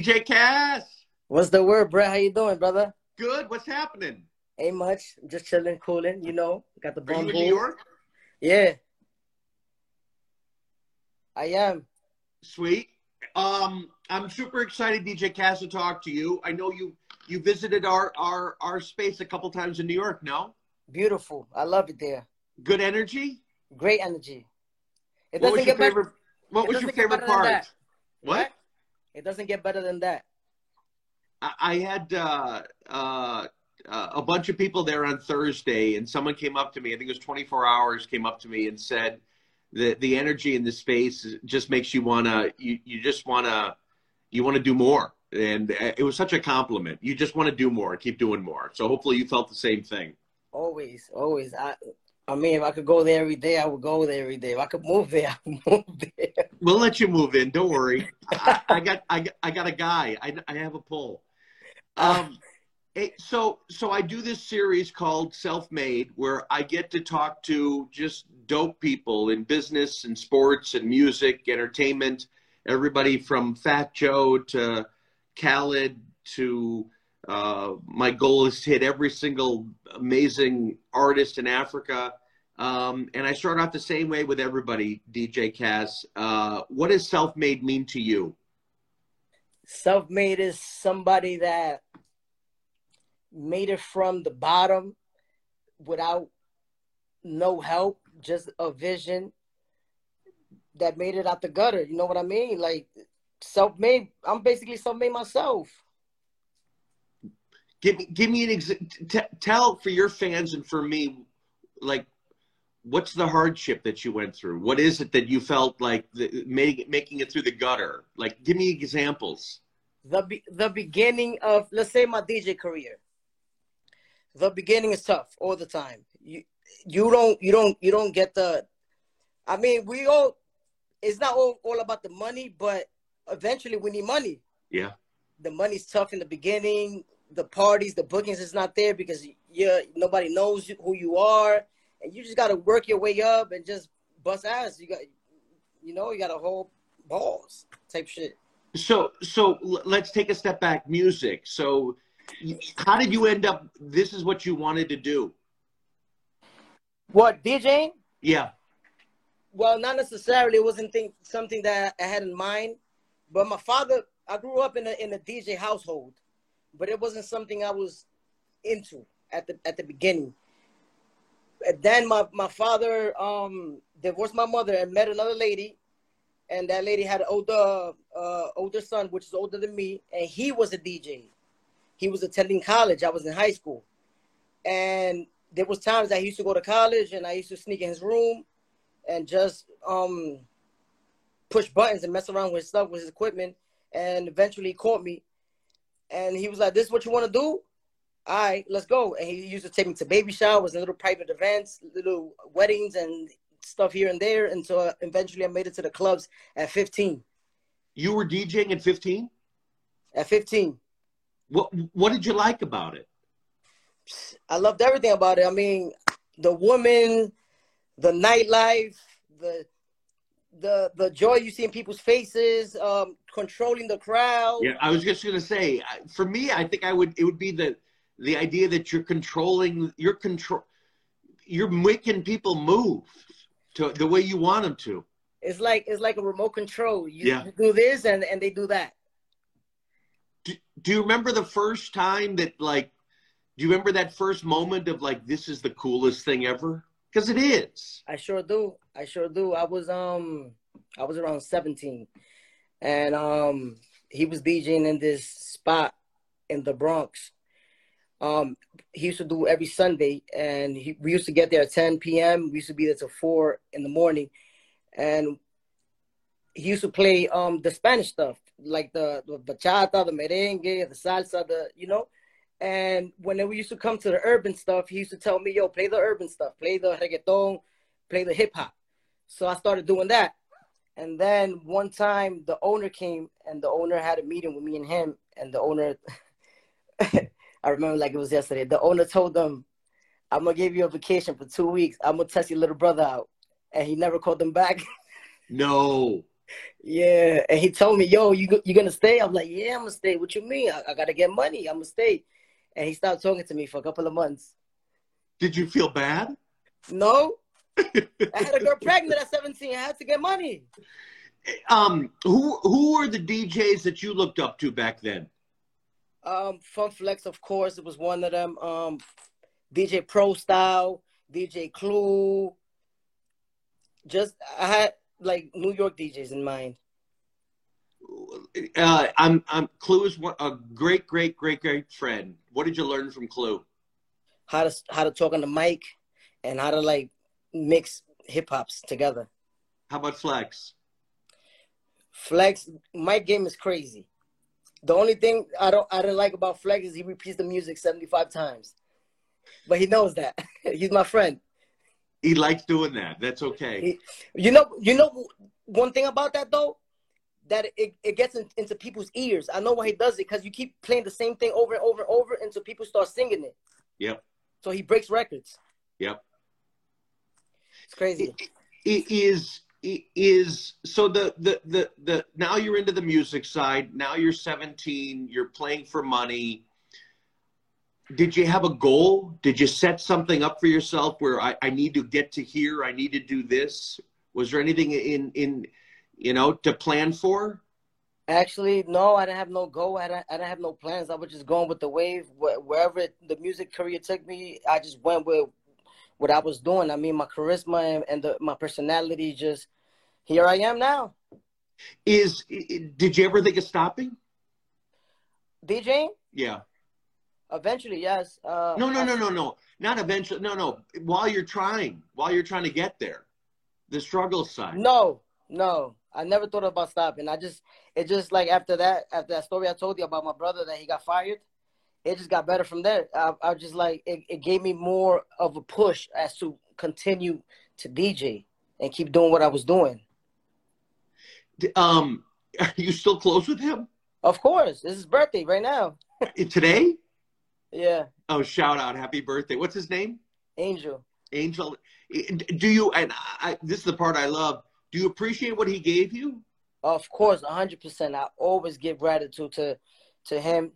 DJ Kass. What's the word, Brett? How you doing, brother? Good. What's happening? Ain't much. I'm Just chilling, cooling. You know, got the Are you in New York? Yeah, I am. Sweet. Um, I'm super excited, DJ Kass, to talk to you. I know you you visited our our our space a couple times in New York. No, Beautiful. I love it there. good energy. Great energy. It What doesn't was your get better. favorite? What was your favorite part? What? It doesn't get better than that. I, had uh, uh, uh, a bunch of people there on Thursday, and someone came up to me. I think it was 24 hours. Came up to me and said that the energy in the space just makes you wanna. You you just wanna you want to do more, and uh, it was such a compliment. You just want to do more, keep doing more. So hopefully you felt the same thing. Always, always. I, I mean, if I could go there every day, I would go there every day. If I could move there, I would move there. We'll let you move in. Don't worry. I, I got I, I got a guy. I, I have a pull. Um, eh, so so I do this series called Self Made, where I get to talk to just dope people in business and sports and music, entertainment, everybody from Fat Joe to Khaled to uh, my goal is to hit every single amazing artist in Africa. Um, and I start off the same way with everybody, DJ Kass. Uh, what does self made mean to you? Self-made is somebody that made it from the bottom without no help, just a vision that made it out the gutter. You know what I mean? Like self-made. I'm basically self-made myself. Give me, give me an ex- t- tell for your fans and for me, like, what's the hardship that you went through? What is it that you felt like the, make, making it through the gutter? Like, give me examples. The be- the beginning of let's say my DJ career. The beginning is tough all the time. You you don't you don't you don't get the. I mean, we all. It's not all, all about the money, but eventually we need money. Yeah. the money's tough in the beginning. The parties, the bookings is not there because you nobody knows who you are, and you just got to work your way up and just bust ass. You got, you know, you got to hold balls type shit. So, so let's take a step back. Music. So, how did you end up? This is what you wanted to do. What DJing? Yeah. Well, not necessarily. It wasn't think, something that I had in mind, but my father. I grew up in a in a DJ household, but it wasn't something I was into at the at the beginning. Then my my father um divorced my mother and met another lady, and that lady had an older uh older son, which is older than me, and he was a DJ. He was attending college. I was in high school, and there was times that he used to go to college, and I used to sneak in his room, and just um push buttons and mess around with stuff with his equipment. And eventually he caught me, and he was like, "This is what you want to do? All right, let's go." And he used to take me to baby showers and little private events, little weddings and stuff here and there. And so eventually I made it to the clubs at 15. You were DJing at 15. At 15, What What did you like about it? I loved everything about it. I mean, the woman, the nightlife, the the the joy you see in people's faces, um, controlling the crowd. Yeah, I was just gonna say. For me, I think I would. It would be the the idea that you're controlling. You're control. You're making people move to the way you want them to. It's like it's like a remote control. You, Yeah. you do this and and they do that. Do, do you remember the first time that like? Do you remember that first moment of like this is the coolest thing ever? Because it is. I sure do. I sure do. I was um I was around 17 and um he was DJing in this spot in the Bronx. Um he used to do every Sunday and he, we used to get there at 10 p.m. We used to be there till 4 in the morning and he used to play um the Spanish stuff like the, the bachata, the merengue, the salsa, the you know and when we used to come to the urban stuff, he used to tell me, yo, play the urban stuff, play the reggaeton, play the hip hop. So I started doing that. And then one time the owner came and the owner had a meeting with me and him. And the owner, I remember like it was yesterday, the owner told them, I'm going to give you a vacation for two weeks. I'm going to test your little brother out. And he never called them back. No. Yeah, and he told me, "Yo, you you gonna stay?" I'm like, "Yeah, I'm gonna stay." What you mean? I, I gotta get money. I'm gonna stay. And he stopped talking to me for a couple of months. Did you feel bad? No, I had a girl pregnant at 17. I had to get money. Um, who who were the DJs that you looked up to back then? Um, Funk Flex, of course, it was one of them. Um, DJ Pro Style, DJ Clue. Just I had like New York DJs in mind. Uh, I'm I'm Clue is one, a great great great great friend. What did you learn from Clue? How to how to talk on the mic, and how to like mix hip hops together. How about Flex? Flex, my game is crazy. The only thing I don't I don't like about Flex is he repeats the music 75 times. But he knows that. He's my friend. He likes doing that. That's okay. He, you know, you know one thing about that though, that it, it gets in, into people's ears. I know why he does it because you keep playing the same thing over and over and over until people start singing it. Yep. So he breaks records. Yep. It's crazy. It, it is is so the, the the the now you're into the music side. Now you're 17 you're playing for money. Did you have a goal? Did you set something up for yourself where I, I need to get to here. I need to do this was there anything in in you know to plan for? Actually no i didn't have no goal. I didn't, I didn't have no plans. I was just going with the wave. Wherever the music career took me i just went with what I was doing. I mean, my charisma and, and the, my personality just here I am now. Is did you ever think of stopping? DJing? Yeah. Eventually, yes. Uh, no, no, no, no, no. Not eventually. No, no. While you're trying, while you're trying to get there, the struggle side. No, no. I never thought about stopping. I just, it just like after that, after that story I told you about my brother that he got fired, it just got better from there. I, I just like it, it gave me more of a push as to continue to DJ and keep doing what I was doing. Um, are you still close with him? Of course. This is birthday right now. Today? Yeah. Oh, shout out! Happy birthday! What's his name? Angel. Angel. Do you? And I, this is the part I love. Do you appreciate what he gave you? Of course, hundred percent. I always give gratitude to to him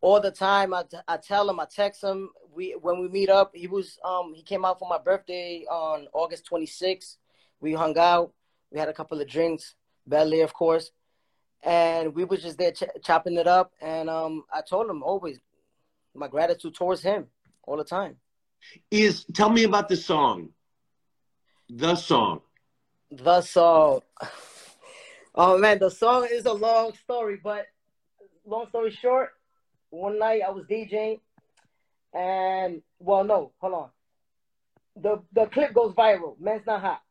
all the time. I, I tell him, I text him. We when we meet up, he was um he came out for my birthday on August 26th. We hung out. We had a couple of drinks, Belaire, of course, and we was just there ch- chopping it up. And um, I told him always my gratitude towards him all the time. Is tell me about the song. The song. The song. Oh man, the song is a long story, but long story short, one night I was DJing, and well, no, hold on. The the clip goes viral. Man's not hot.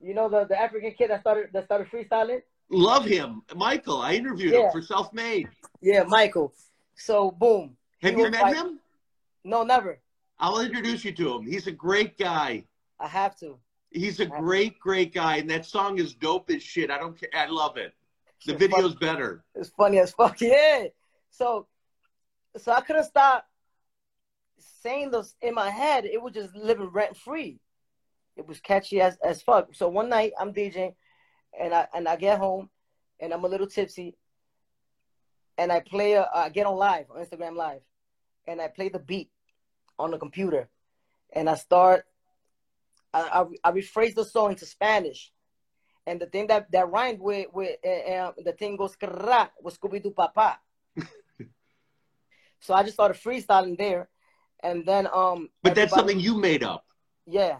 You know the, the African kid that started that started freestyling. Love him, Michael. I interviewed yeah. him for Self Made. Yeah, Michael. So boom. Have you met him? No, never. I'll introduce you to him. He's a great guy. I have to. He's a great, great guy, and that song is dope as shit. I don't care. I love it. The it's video's funny. better. It's funny as fuck. Yeah. So, so I couldn't stop saying those in my head. It was just living rent free. It was catchy as, as fuck. So one night I'm DJing, and I and I get home, and I'm a little tipsy, and I play. A, I get on live on Instagram Live, and I play the beat on the computer, and I start. I, I, I rephrase the song into Spanish, and the thing that that rhymed with with uh, the thing goes was Scooby Doo Pa Pa. So I just started freestyling there, and then um. But that's something you made up. Yeah.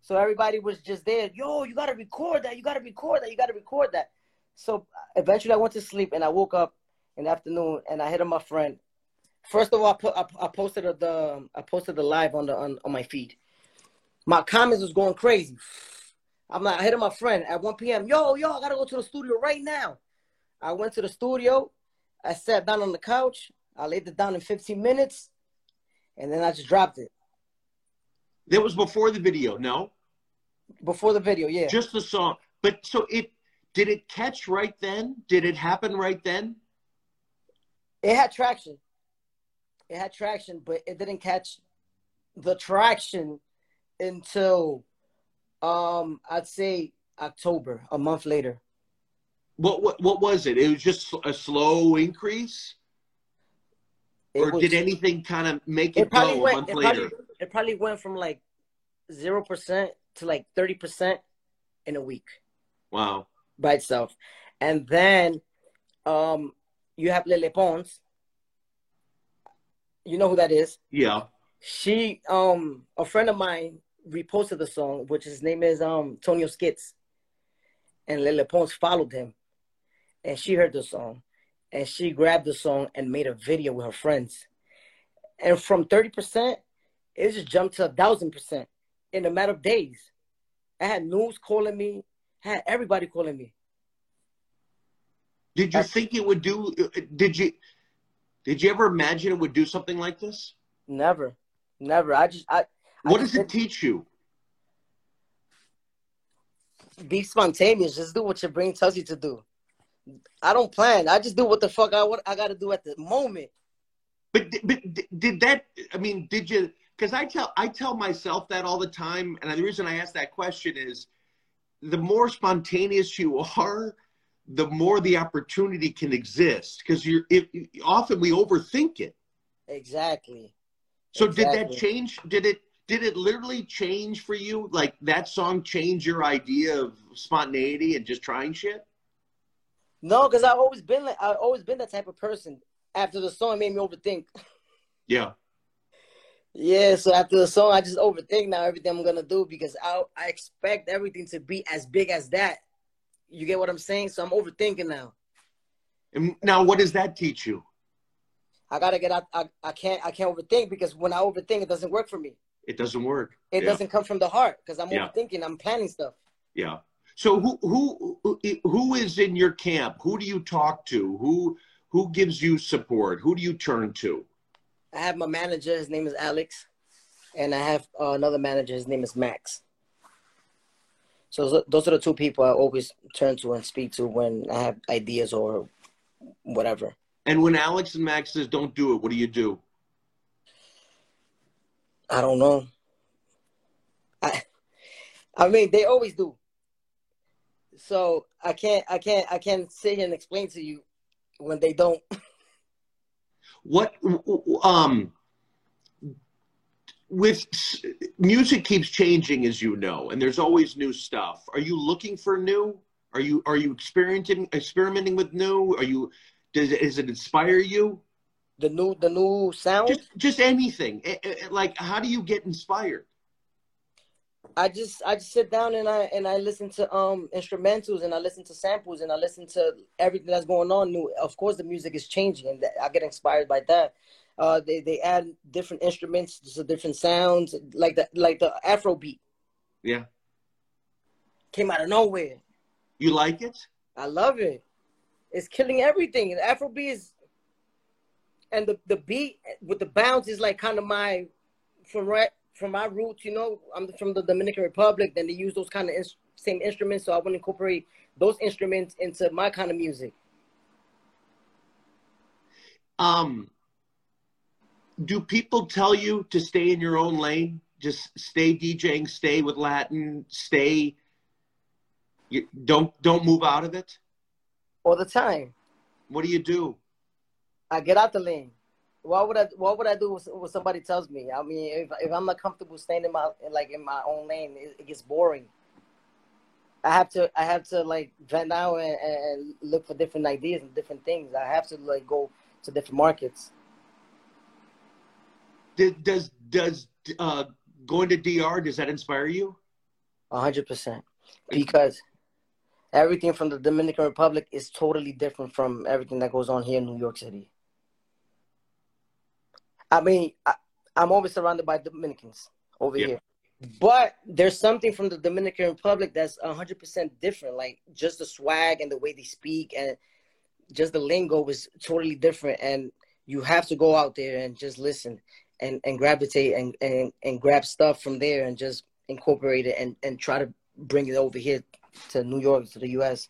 So everybody was just there. Yo, you gotta record that. You gotta record that. You gotta record that. So eventually, I went to sleep, and I woke up in the afternoon, and I hit on my friend. First of all, I, put, I, I posted the I posted the live on the on, on my feed. My comments was going crazy. I'm like, I hit on my friend at 1 p.m. Yo, yo, I gotta go to the studio right now. I went to the studio. I sat down on the couch. I laid it down in 15 minutes, and then I just dropped it. That was before the video, no? Before the video, yeah. Just the song. But so it did it catch right then? Did it happen right then? It had traction. It had traction, but it didn't catch the traction until Um, I'd say October, a month later. What what what was it? It was just a slow increase, It or was- did anything kind of make it, it go a month it later? probably, it probably went from like zero percent to like thirty percent in a week Wow. by itself. And then um you have Lele Pons. You know who that is? Yeah. She um a friend of mine reposted the song, which his name is um Tonio Skits. And Lele Pons followed him. And she heard the song. And she grabbed the song and made a video with her friends. And from 30%, it just jumped to a thousand percent in a matter of days. I had news calling me, I had everybody calling me. Did you That's- think it would do? Did you? Did you ever imagine it would do something like this? Never. Never. I just I I What just does it teach you? be spontaneous. Just do what your brain tells you to do. I don't plan. I just do what the fuck I what I gotta do at the moment. But but did that? I mean, did you? Because I tell I tell myself that all the time, and the reason I ask that question is, the more spontaneous you are, the more the opportunity can exist. Because you're if, often we overthink it. Exactly. So did that change? Did it? Did it literally change for you? Like that song changed your idea of spontaneity and just trying shit? No, because I've always been like I've always been that type of person. After the song it made me overthink. Yeah. Yeah, so after the song I just overthink now everything I'm gonna do because I I expect everything to be as big as that. You get what I'm saying? So I'm overthinking now. And now, what does that teach you? I gotta get out I, I can't I can't overthink because when I overthink it doesn't work for me. It doesn't work. It Yeah. doesn't come from the heart because I'm Yeah. overthinking, I'm planning stuff. Yeah. So who who who is in your camp? Who do you talk to? Who who gives you support? Who do you turn to? I have my manager, his name is Alex, and I have uh, another manager, his name is Max. So those are the two people I always turn to and speak to when I have ideas or whatever. And when Alex and Max says don't do it, what do you do? I don't know. I, I mean, they always do. So I can't, I can't, I can't sit here and explain to you when they don't. What um with music keeps changing as you know and there's always new stuff. Are you looking for new? Are you are you experimenting experimenting with new? Are you does it, does it inspire you? The new, the new sound. Just just anything. Eh, eh, Like how do you get inspired? I just I just sit down and I and I listen to um instrumentals and I listen to samples and I listen to everything that's going on new. Of course, the music is changing and I get inspired by that. Uh, they they add different instruments to different sounds like the like the Afro beat Yeah. came out of nowhere. You like it? I love it. It's killing everything. The Afro beat is and the the beat with the bounce is like kind of my from right from my roots. You know, I'm from the Dominican Republic. Then they use those kind of ins- same instruments, so I want to incorporate those instruments into my kind of music. Um, do people tell you to stay in your own lane? Just stay DJing, stay with Latin, stay. You, don't don't move out of it. All the time, What do you do? I get out the lane. Why would I? What would I do when somebody tells me? I mean, if, if I'm not comfortable staying in my like in my own lane, it, it gets boring. I have to I have to like vent out and, and look for different ideas and different things. I have to like go to different markets. Does does, does uh, going to DR does that inspire you? A hundred percent. Because everything from the Dominican Republic is totally different from everything that goes on here in New York City. I mean, I, I'm always surrounded by Dominicans over Yeah. here. But there's something from the Dominican Republic that's 100% different. Like just the swag and the way they speak and just the lingo is totally different. And you have to go out there and just listen and, and gravitate and, and, and grab stuff from there and just incorporate it and, and try to bring it over here to New York, to the US.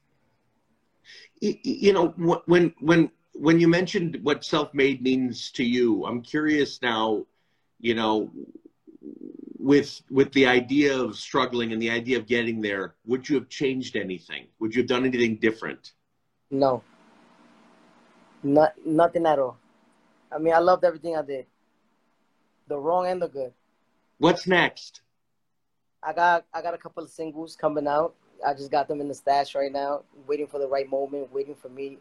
Y- y- You know when when when you mentioned what self-made means to you, I'm curious now. You know, with with the idea of struggling and the idea of getting there, would you have changed anything? Would you have done anything different? No. Not nothing at all. I mean, I loved everything I did. The wrong and the good. What's next? I got I got a couple of singles coming out. I just got them in the stash right now, waiting for the right moment, waiting for me,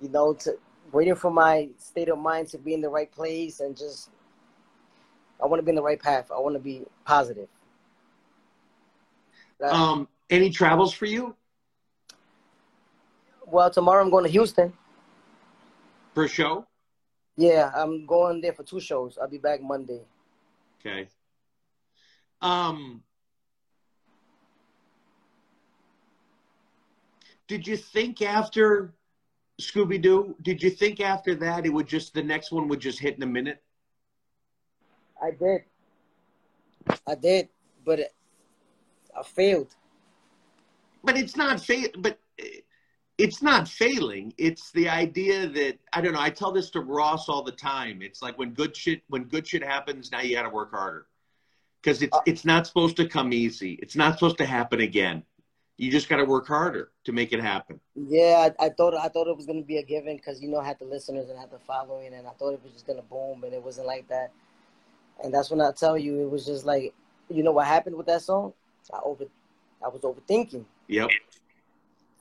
you know, to waiting for my state of mind to be in the right place and just I want to be in the right path. I want to be positive. um, any travels for you? Well, tomorrow I'm going to Houston. For a show? Yeah, I'm going there for two shows. I'll be back Monday. Okay. Um, did you think after Scooby Doo? Did you think after that it would just the next one would just hit in a minute? I did. I did, but it, I failed. But it's not fail. But eh, it's not failing. It's the idea that I don't know. I tell this to Ross all the time. It's like when good shit when good shit happens, now you got to work harder because it's uh, it's not supposed to come easy. It's not supposed to happen again. You just got to work harder to make it happen. Yeah, I, I thought I thought it was gonna be a given because you know I had the listeners and I had the following, and I thought it was just gonna boom, and it wasn't like that. And that's when I tell you, it was just like, you know what happened with that song? I over, I was overthinking. Yep.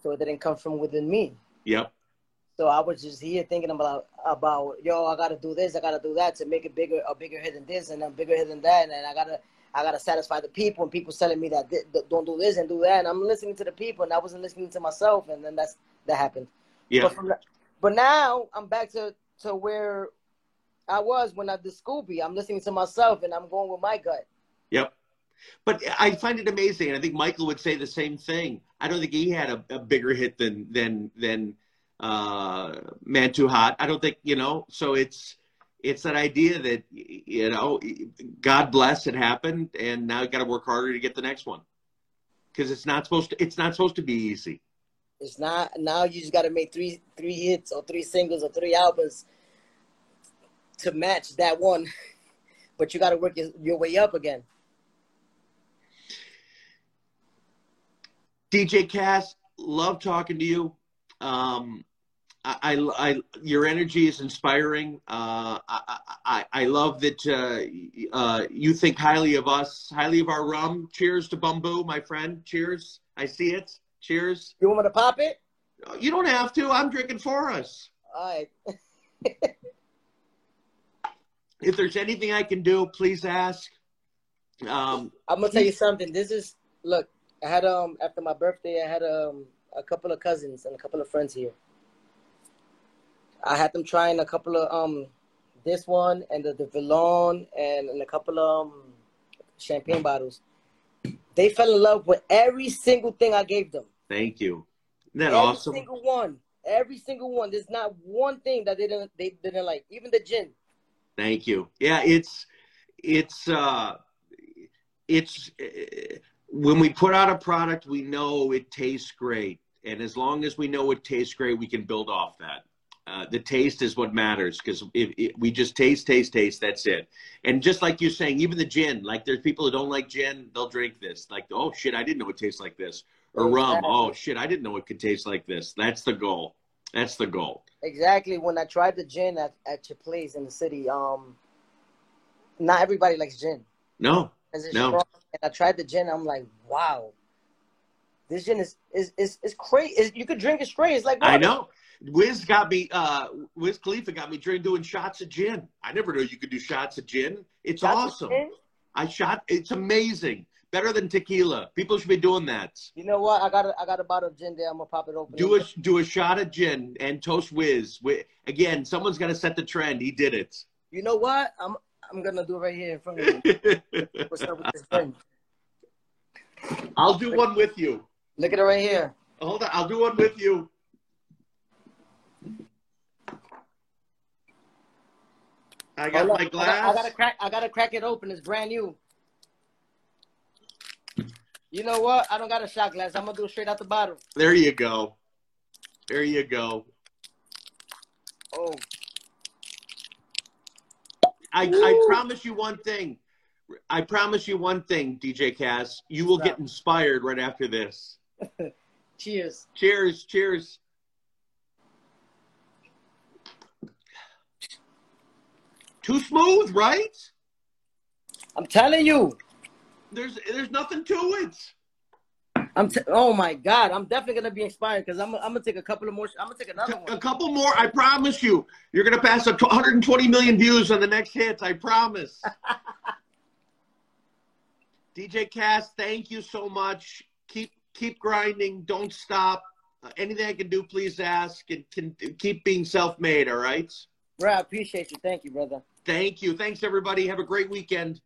So it didn't come from within me. Yep. So I was just here thinking about about yo, I gotta do this, I gotta do that to make it bigger, a bigger hit than this, and a bigger hit than that, and I gotta I gotta satisfy the people, and people telling me that don't do this and do that, and I'm listening to the people, and I wasn't listening to myself, and then that's that happened. Yeah. But, from, but now I'm back to to where I was when I did Scooby. I'm listening to myself, and I'm going with my gut. Yep. But I find it amazing, and I think Michael would say the same thing. I don't think he had a, a bigger hit than than than uh, Man Too Hot. I don't think you know. So it's it's that idea that you know, God bless it happened, and now you got to work harder to get the next one because it's not supposed to. It's not supposed to be easy. It's not. Now you just got to make three three hits or three singles or three albums to match that one, but you got to work your, your way up again. DJ Kass, love talking to you. Um, I, I, I, your energy is inspiring. Uh, I, I, I love that uh, uh, you think highly of us, highly of our rum. Cheers to Bumbu, my friend. Cheers. I see it. Cheers. You want me to pop it? You don't have to. I'm drinking for us. All right. if there's anything I can do, please ask. Um, I'm gonna tell you something. This is look. I had um after my birthday, I had um a couple of cousins and a couple of friends here. I had them trying a couple of um this one and the, the Villon and, and a couple of um, champagne bottles. They fell in love with every single thing I gave them. Thank you. Isn't that every awesome? Every single one. Every single one. There's not one thing that they didn't they didn't like. Even the gin. Thank you. Yeah, it's it's uh it's uh, when we put out a product, we know it tastes great, and as long as we know it tastes great, we can build off that. Uh, the taste is what matters because we just taste, taste, taste, that's it. And just like you're saying, even the gin, like there's people who don't like gin, they'll drink this. Like, oh shit, I didn't know it tastes like this. Or rum, oh shit, I didn't know it could taste like this. That's the goal. That's the goal. Exactly. When I tried the gin at, at your place in the city, um, not everybody likes gin. No. No. Strong. And I tried the gin. I'm like, wow, this gin is is is, is crazy. You could drink it straight. It's like water. I know. Wiz got me. Uh, Wiz Khalifa got me drink doing shots of gin. I never knew you could do shots of gin. It's shots awesome. I shot. It's amazing. Better than tequila. People should be doing that. You know what? I got a, I got a bottle of gin there. I'm gonna pop it open. Do a do a shot of gin and toast Wiz. Again, someone's gonna set the trend. He did it. You know what? I'm I'm gonna do it right here in front of you. What's up with this gin? I'll do one with you. Look at it right here. Hold on, I'll do one with you. Oh, I got my glass. I, got, gotta crack. I gotta crack it open. It's brand new. You know what? I don't got a shot glass. I'm gonna do it straight out the bottle. There you go. There you go. Oh. I, I promise you one thing. I promise you one thing, DJ Kass. You will get inspired right after this. cheers. Cheers. Cheers. Too smooth, right? I'm telling you. There's there's nothing to it. I'm t- oh my god, I'm definitely gonna be inspired because I'm, I'm gonna take a couple of more. I'm gonna take another one. A couple more, I promise you. You're gonna pass up 120 million views on the next hit. I promise. DJ Kass, thank you so much. Keep keep grinding. Don't stop. Uh, anything I can do, please ask. And can keep being self-made. All right. Right. I appreciate you. Thank you, brother. Thank you. Thanks everybody. Have a great weekend.